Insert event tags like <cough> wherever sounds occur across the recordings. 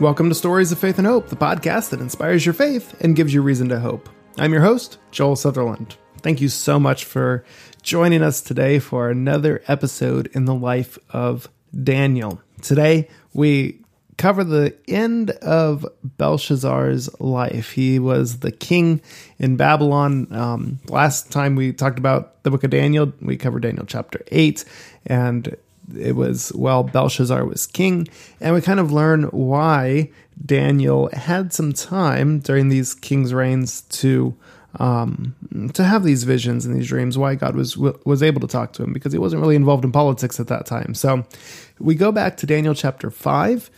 Welcome to Stories of Faith and Hope, the podcast that inspires your faith and gives you reason to hope. I'm your host, Joel Sutherland. Thank you so much for joining us today for another episode in the life of Daniel. Today, we cover the end of Belshazzar's life. He was the king in Babylon. Um, last time we talked about the book of Daniel, we covered Daniel chapter 8, and it was while Belshazzar was king, and we kind of learn why Daniel had some time during these kings' reigns to um, to have these visions and these dreams. Why God was was able to talk to him because he wasn't really involved in politics at that time. So we go back to Daniel chapter five.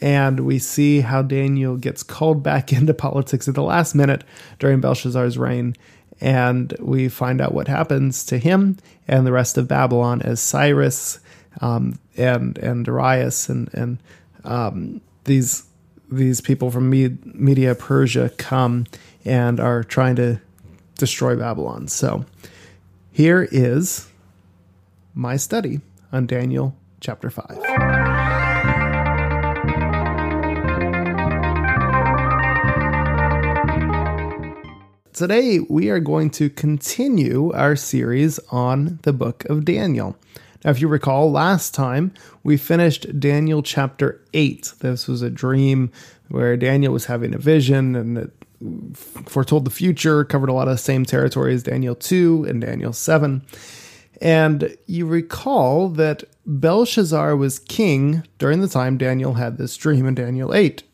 And we see how Daniel gets called back <laughs> into politics at the last minute during Belshazzar's reign and we find out what happens to him and the rest of Babylon as Cyrus um, and and Darius and and um, these these people from Media Persia come and are trying to destroy Babylon. So here is my study on Daniel chapter 5. Today, we are going to continue our series on the book of Daniel. Now, if you recall, last time we finished Daniel chapter 8. This was a dream where Daniel was having a vision and it foretold the future, covered a lot of the same territory as Daniel 2 and Daniel 7. And you recall that Belshazzar was king during the time Daniel had this dream in Daniel 8.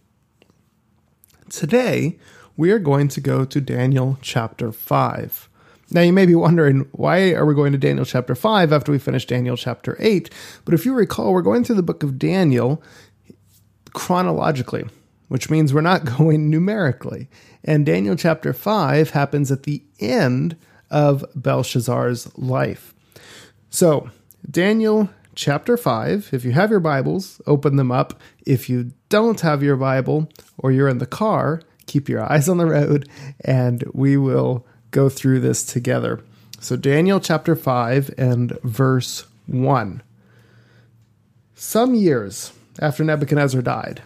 Today, we are going to go to Daniel chapter 5. Now, you may be wondering, why are we going to Daniel chapter 5 after we finish Daniel chapter 8? But if you recall, we're going through the book of Daniel chronologically, which means we're not <laughs> going numerically. And Daniel chapter 5 happens at the end of Belshazzar's life. So, Daniel chapter 5, if you have your Bibles, open them up. If you don't have your Bible or you're in the car, keep your <laughs> eyes on the road and we will go through this together. So, Daniel chapter 5 and verse 1. Some years after Nebuchadnezzar died,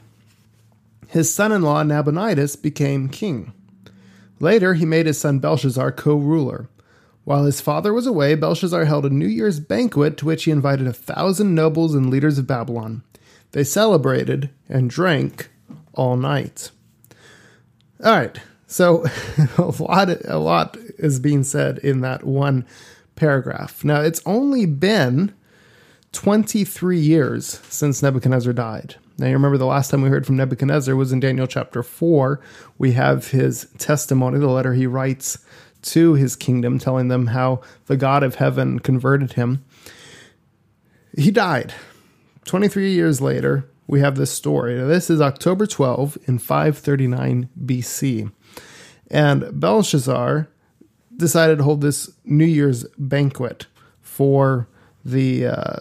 his son in law Nabonidus became king. Later, he made his son Belshazzar co ruler. While his father was away, Belshazzar held a New Year's banquet to which he invited a thousand nobles and leaders of Babylon. They celebrated and drank all night. All right, so <laughs> a lot, a lot is being said in that one paragraph. Now, it's only been 23 years since Nebuchadnezzar died. Now, you remember the last time we heard from Nebuchadnezzar was in Daniel chapter 4. We have his testimony, the letter he writes to his kingdom, telling them how the God of heaven converted him. He died. 23 years later, we have this story. Now, this is October 12 in 539 BC. And Belshazzar decided to hold this New Year's banquet for the uh,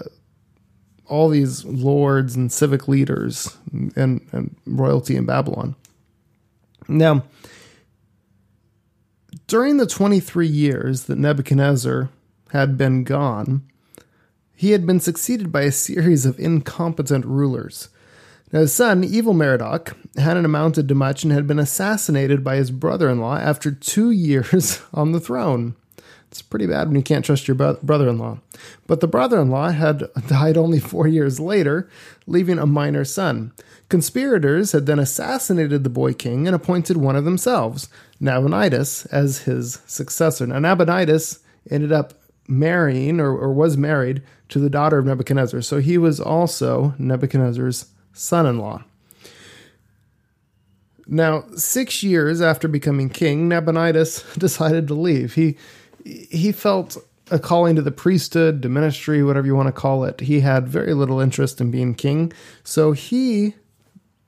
all these lords and civic leaders and, and royalty in Babylon. Now, during the 23 years that Nebuchadnezzar had been gone, he had been succeeded by a series of incompetent rulers now, his son, Evil Merodach, hadn't amounted to much and had been assassinated by his brother in law after two years <laughs> on the throne. It's pretty bad when you can't trust your brother in law. But the brother in law had <laughs> died only four years later, leaving a minor son. Conspirators had then assassinated the boy king and appointed one of themselves, Nabonidus, as his successor. Now, Nabonidus ended up marrying or, or was married to the daughter of Nebuchadnezzar, so he was also Nebuchadnezzar's son in law. Now, six years after becoming king, Nabonidus <laughs> decided to leave. He he felt a calling to the priesthood, to ministry, whatever you want to call it. He had very little interest in being king, so he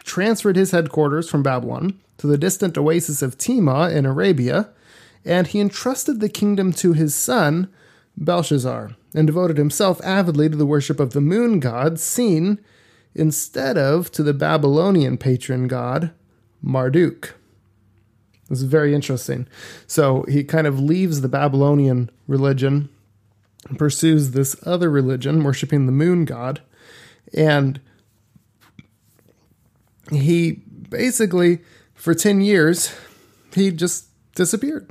transferred his headquarters from Babylon to the distant oasis of Tema in Arabia, and he entrusted the kingdom to his son Belshazzar, and devoted himself avidly to the worship of the moon god, Sin, instead of to the Babylonian patron god, Marduk. This is very interesting. So he kind of leaves the Babylonian religion and pursues this other religion, worshiping the moon god. And he basically, for 10 years, he just disappeared.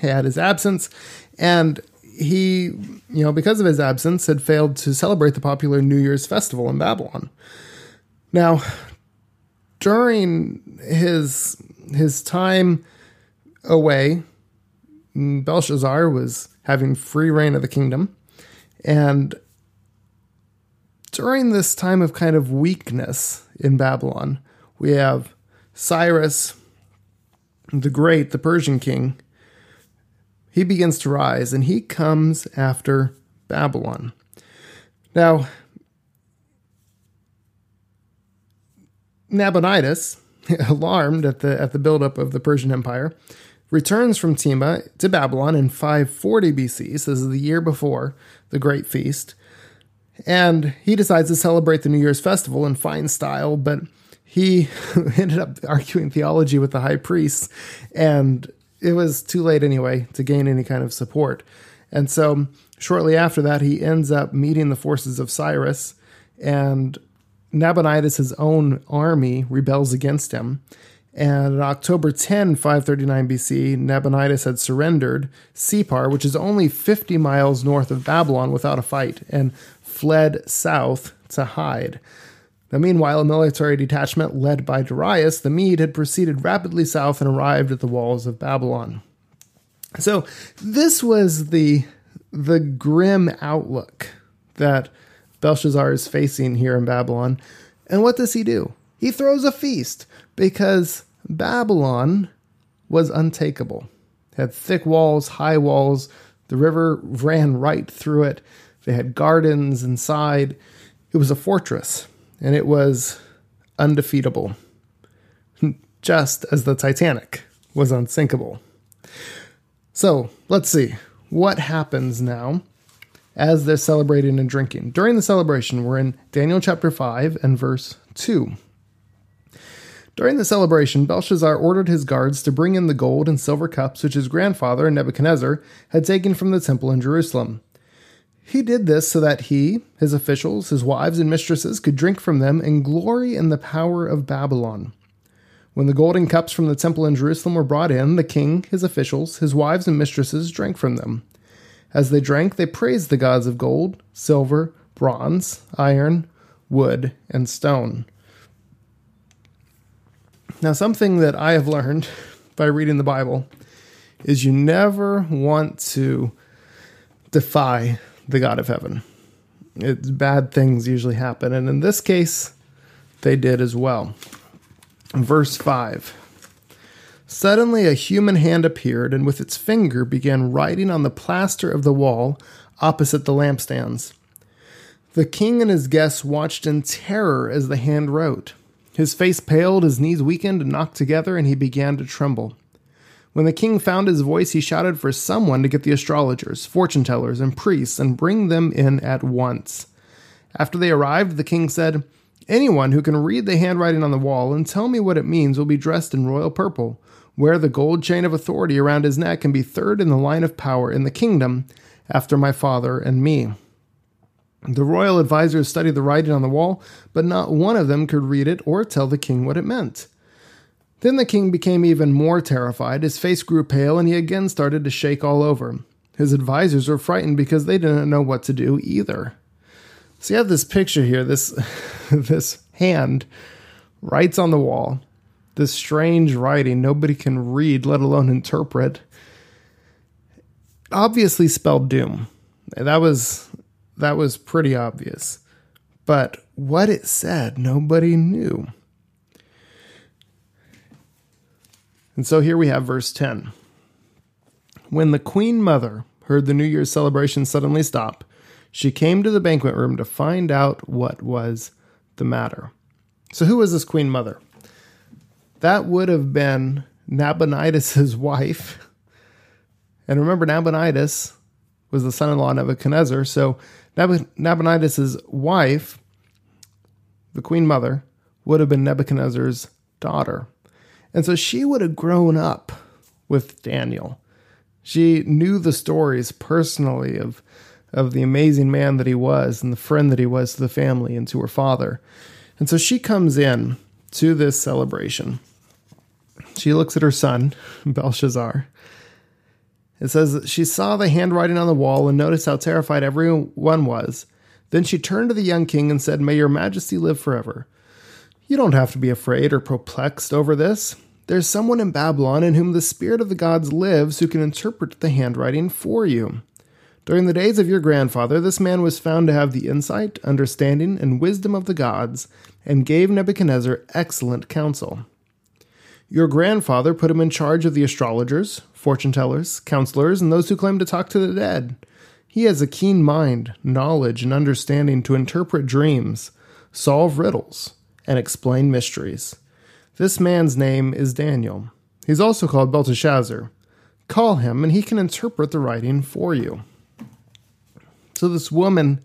He had his absence, and he, you know, because of his absence, had failed to celebrate the popular New Year's festival in Babylon. Now, during his his time away, Belshazzar was having free reign of the kingdom, and during this time of kind of weakness in Babylon, we have Cyrus the Great, the Persian king. He begins to rise and he comes after Babylon. Now, Nabonidus, <laughs> alarmed at the at the buildup of the Persian Empire, returns from Tema to Babylon in 540 BC. So this is the year before the Great Feast. And he decides to celebrate the New Year's festival in fine style, but he <laughs> ended up arguing theology with the high priests, and it was too late anyway to gain any kind of support. And so, shortly after that, he ends up meeting the forces of Cyrus, and Nabonidus' own army rebels against him. And on October 10, 539 BC, Nabonidus had surrendered Sippar, which is only 50 miles north of Babylon, without a fight, and fled south to hide. Now, meanwhile, a military detachment led by Darius the Mede had proceeded rapidly south and arrived at the walls of Babylon. So, this was the, the grim outlook that Belshazzar is facing here in Babylon. And what does he do? He throws a feast because Babylon was untakeable. It had thick walls, high walls, the river ran right through it. They had gardens inside. It was a fortress, and it was undefeatable, just as the Titanic was unsinkable. So let's see what happens now as they're celebrating and drinking. During the celebration, we're in Daniel chapter 5 and verse 2. During the celebration, Belshazzar ordered his guards to bring in the gold and silver cups which his grandfather, Nebuchadnezzar, had taken from the temple in Jerusalem. He did this so that he, his officials, his wives, and mistresses could drink from them and glory in the power of Babylon. When the golden cups from the temple in Jerusalem were brought in, the king, his officials, his wives, and mistresses drank from them. As they drank, they praised the gods of gold, silver, bronze, iron, wood, and stone. Now, something that I have learned <laughs> by reading the Bible is you never want to defy the God of heaven. It's bad things usually happen, and in this case, they did as well. Verse 5 Suddenly a human hand appeared, and with its finger began writing on the plaster of the wall opposite the lampstands. The king and his guests watched in terror as the hand wrote. His face paled, his knees weakened and knocked together, and he began to tremble. When the king found his voice, he shouted for someone to get the astrologers, fortune tellers, and priests and bring them in at once. After they arrived, the king said, Anyone who can read the handwriting on the wall and tell me what it means will be dressed in royal purple, wear the gold chain of authority around his neck, and be third in the line of power in the kingdom after my father and me. The royal advisers studied the writing on the wall, but not one of them could read it or tell the king what it meant. Then the king became even more terrified. His face grew pale, and he again started to shake all over. His advisers were frightened because they didn't know what to do either. So you have this picture here, this <laughs> this hand writes on the wall, this strange writing nobody can read, let alone interpret. Obviously spelled doom. That was that was pretty obvious. But what it said, nobody knew. And so here we have verse 10. When the queen mother heard the New Year's celebration suddenly stop, she came to the banquet room to find out what was the matter. So, who was this queen mother? That would have been Nabonidus' <laughs> wife. And remember, Nabonidus was the son in law of Nebuchadnezzar. So, Nabonidus' wife, the queen mother, would have been Nebuchadnezzar's daughter. And so she would have grown up with Daniel. She knew the stories personally of, of the amazing man that he was and the friend that he was to the family and to her father. And so she comes in to this celebration. She looks at her son, <laughs> Belshazzar. It says that she saw the handwriting on the wall and noticed how terrified everyone was. Then she turned to the young king and said, May your majesty live forever. You don't have to be afraid or perplexed over this. There's someone in Babylon in whom the spirit of the gods lives who can interpret the handwriting for you. During the days of your grandfather, this man was found to have the insight, understanding, and wisdom of the gods, and gave Nebuchadnezzar excellent counsel. Your grandfather put him in charge of the astrologers, fortune tellers, counselors, and those who claim to talk to the dead. He has a keen mind, knowledge, and understanding to interpret dreams, solve riddles, and explain mysteries. This man's name is Daniel. He's also called Belteshazzar. Call him, and he can interpret the writing for you. So this woman,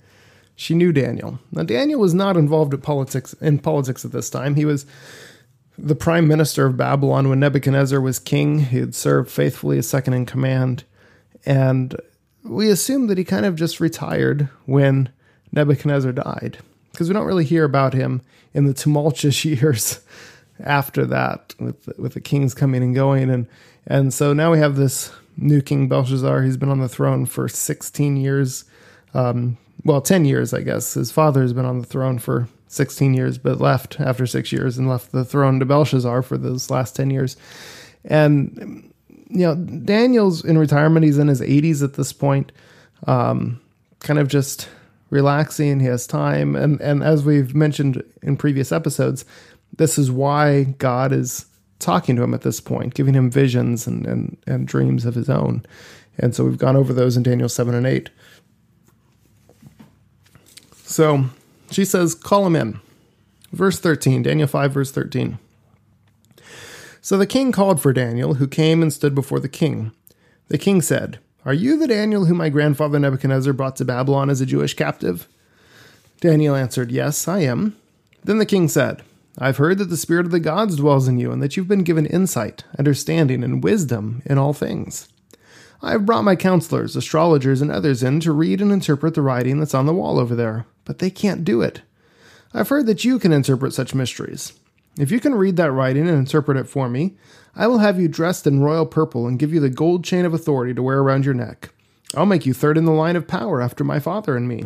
she knew Daniel. Now Daniel was not involved in politics in politics at this time. He was the prime minister of Babylon when Nebuchadnezzar was king. He had served faithfully as second in command, and we assume that he kind of just retired when Nebuchadnezzar died because we don't really hear about him in the tumultuous <laughs> years after that with with the kings coming and going. And and so now we have this new king Belshazzar. He's been on the throne for 16 years um, well 10 years I guess. His father has been on the throne for 16 years but left after 6 years and left the throne to Belshazzar for those last 10 years. And you know Daniel's in retirement. He's in his 80s at this point. Um, kind of just relaxing he has time and and as we've mentioned in previous episodes this is why God is talking to him at this point, giving him visions and, and, and dreams of his own. And so we've gone over those in Daniel 7 and 8. So she says, Call him in. Verse 13, Daniel 5, verse 13. So the king called for Daniel, who came and stood before the king. The king said, Are you the Daniel whom my grandfather Nebuchadnezzar brought to Babylon as a Jewish captive? Daniel answered, Yes, I am. Then the king said, I've heard that the Spirit of the gods dwells in you, and that you've been given insight, understanding, and wisdom in all things. I have brought my counselors, astrologers, and others in to read and interpret the writing that's on the wall over there, but they can't do it. I've heard that you can interpret such mysteries. If you can read that writing and interpret it for me, I will have you dressed in royal purple and give you the gold chain of authority to wear around your neck. I'll make you third in the line of power after my father and me.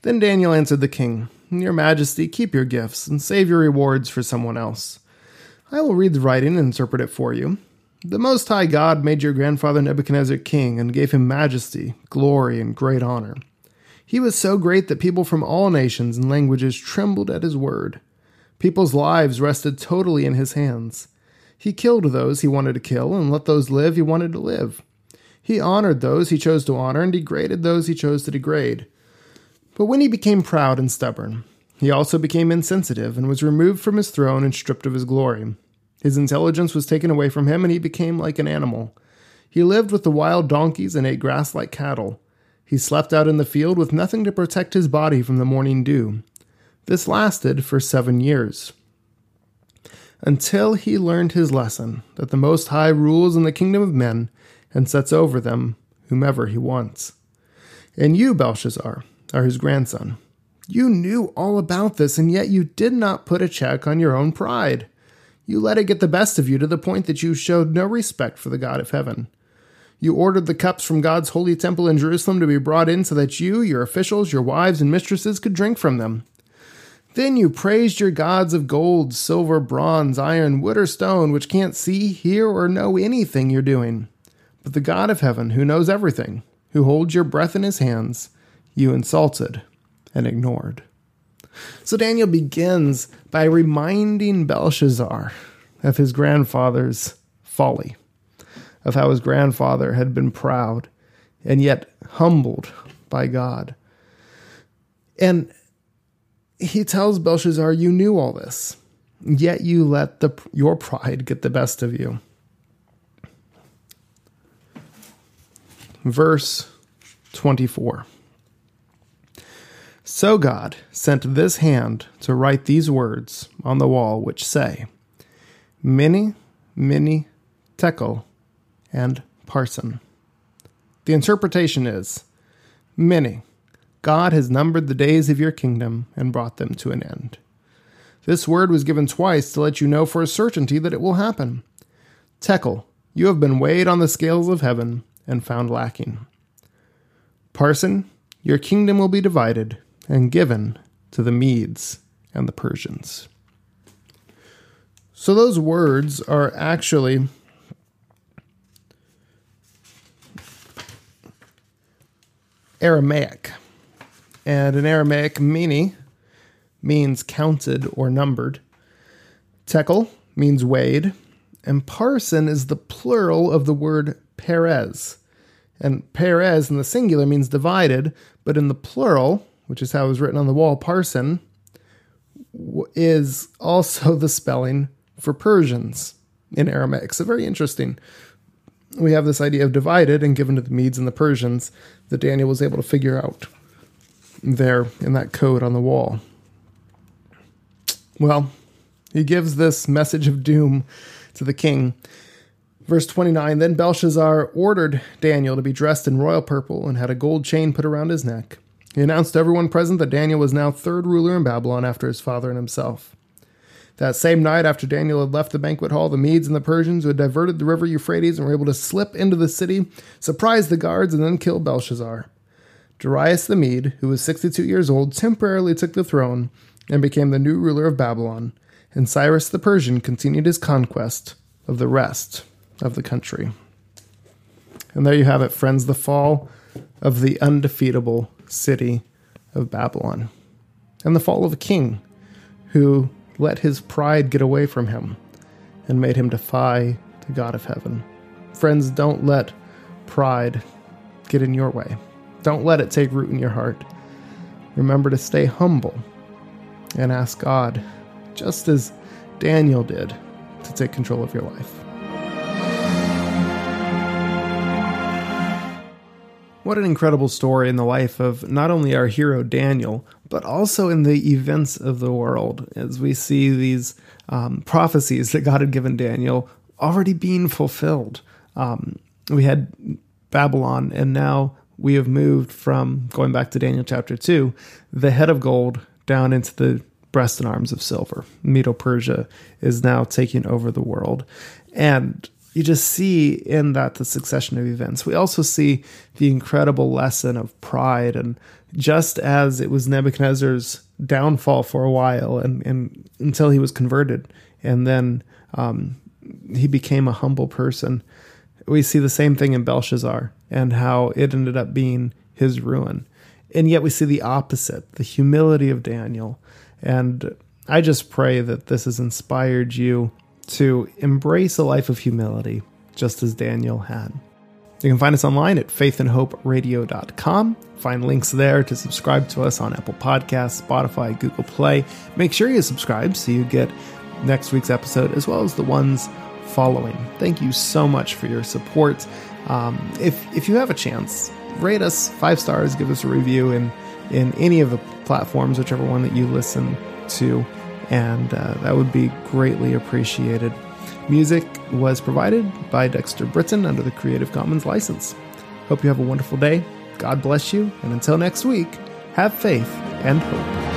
Then Daniel answered the king, Your Majesty, keep your gifts and save your rewards for someone else. I will read the writing and interpret it for you. The Most High God made your grandfather Nebuchadnezzar king and gave him majesty, glory, and great honor. He was so great that people from all nations and languages trembled at his word. People's lives rested totally in his hands. He killed those he wanted to kill and let those live he wanted to live. He honored those he chose to honor and degraded those he chose to degrade. But when he became proud and stubborn, he also became insensitive and was removed from his throne and stripped of his glory. His intelligence was taken away from him, and he became like an animal. He lived with the wild donkeys and ate grass like cattle. He slept out in the field with nothing to protect his body from the morning dew. This lasted for seven years. Until he learned his lesson that the Most High rules in the kingdom of men and sets over them whomever he wants. And you, Belshazzar, are his grandson. You knew all about this, and yet you did not put a check on your own pride. You let it get the best of you to the point that you showed no respect for the God of heaven. You ordered the cups from God's holy temple in Jerusalem to be brought in so that you, your officials, your wives, and mistresses could drink from them. Then you praised your gods of gold, silver, bronze, iron, wood, or stone, which can't see, hear, or know anything you're doing. But the God of heaven, who knows everything, who holds your breath in his hands, you insulted and ignored. So Daniel begins by reminding Belshazzar of his grandfather's folly, of how his grandfather had been proud and yet humbled by God. And he tells Belshazzar, You knew all this, yet you let the, your pride get the best of you. Verse 24. So God sent this hand to write these words on the wall, which say, Mene, Mene, Tekel, and Parsin. The interpretation is, Mene, God has numbered the days of your kingdom and brought them to an end. This word was given twice to let you know for a certainty that it will happen. Tekel, you have been weighed on the scales of heaven and found lacking. Parsin, your kingdom will be divided and given to the Medes and the Persians. So those words are actually Aramaic. And in Aramaic, mene means counted or numbered. Tekel means weighed. And parsin is the plural of the word Peres. And Peres in the singular means divided, but in the plural, which is how it was written on the wall, parsin, is also <laughs> the spelling for Persians in Aramaic. So very interesting. We have this idea of divided and given to the Medes and the Persians that Daniel was able to figure out there in that code on the wall. Well, he gives this message of doom to the king. Verse 29 Then Belshazzar ordered Daniel to be dressed in royal purple and had a gold chain put around his neck. He announced to everyone present that Daniel was now third ruler in Babylon after his father and himself. That same night, after Daniel had left the banquet hall, the Medes and the Persians, who had diverted the river Euphrates and were able to slip into the city, surprised the guards and then killed Belshazzar. Darius the Mede, who was 62 years old, temporarily took the throne and became the new ruler of Babylon, and Cyrus the Persian continued his conquest of the rest of the country. And there you have it, friends, the fall of the undefeatable city of Babylon, and the fall of a king who let his pride get away from him and made him defy the God of heaven. Friends, don't let pride get in your way. Don't let it take root in your heart. Remember to stay humble and ask God, just as Daniel did, to take control of your life. What an incredible story in the life of not only our hero Daniel, but also in the events of the world as we see these um, prophecies that God had given Daniel already being fulfilled. Um, we had Babylon, and now we have moved from going back to Daniel chapter 2, the head of gold down into the breast and arms of silver. Medo Persia is now taking over the world. And you just see in that the succession of events. We also see the incredible lesson of pride. And just as it was Nebuchadnezzar's downfall for a while and, and until he was converted, and then um, he became a humble person, we see the same thing in Belshazzar and how it ended up being his ruin. And yet we see the opposite the humility of Daniel. And I just pray that this has inspired you to embrace a life of humility, just as Daniel had. You can find us online at faithandhoperadio.com. Find links there to subscribe to us on Apple Podcasts, Spotify, Google Play. Make sure you subscribe so you get next week's episode as well as the ones following. Thank you so much for your support. Um, if if you have a chance, rate us five stars, give us a review in in any of the platforms, whichever one that you listen to and uh, that would be greatly appreciated. Music was provided by Dexter Britain under the Creative Commons license. Hope you have a wonderful day. God bless you, and until next week, have faith and hope.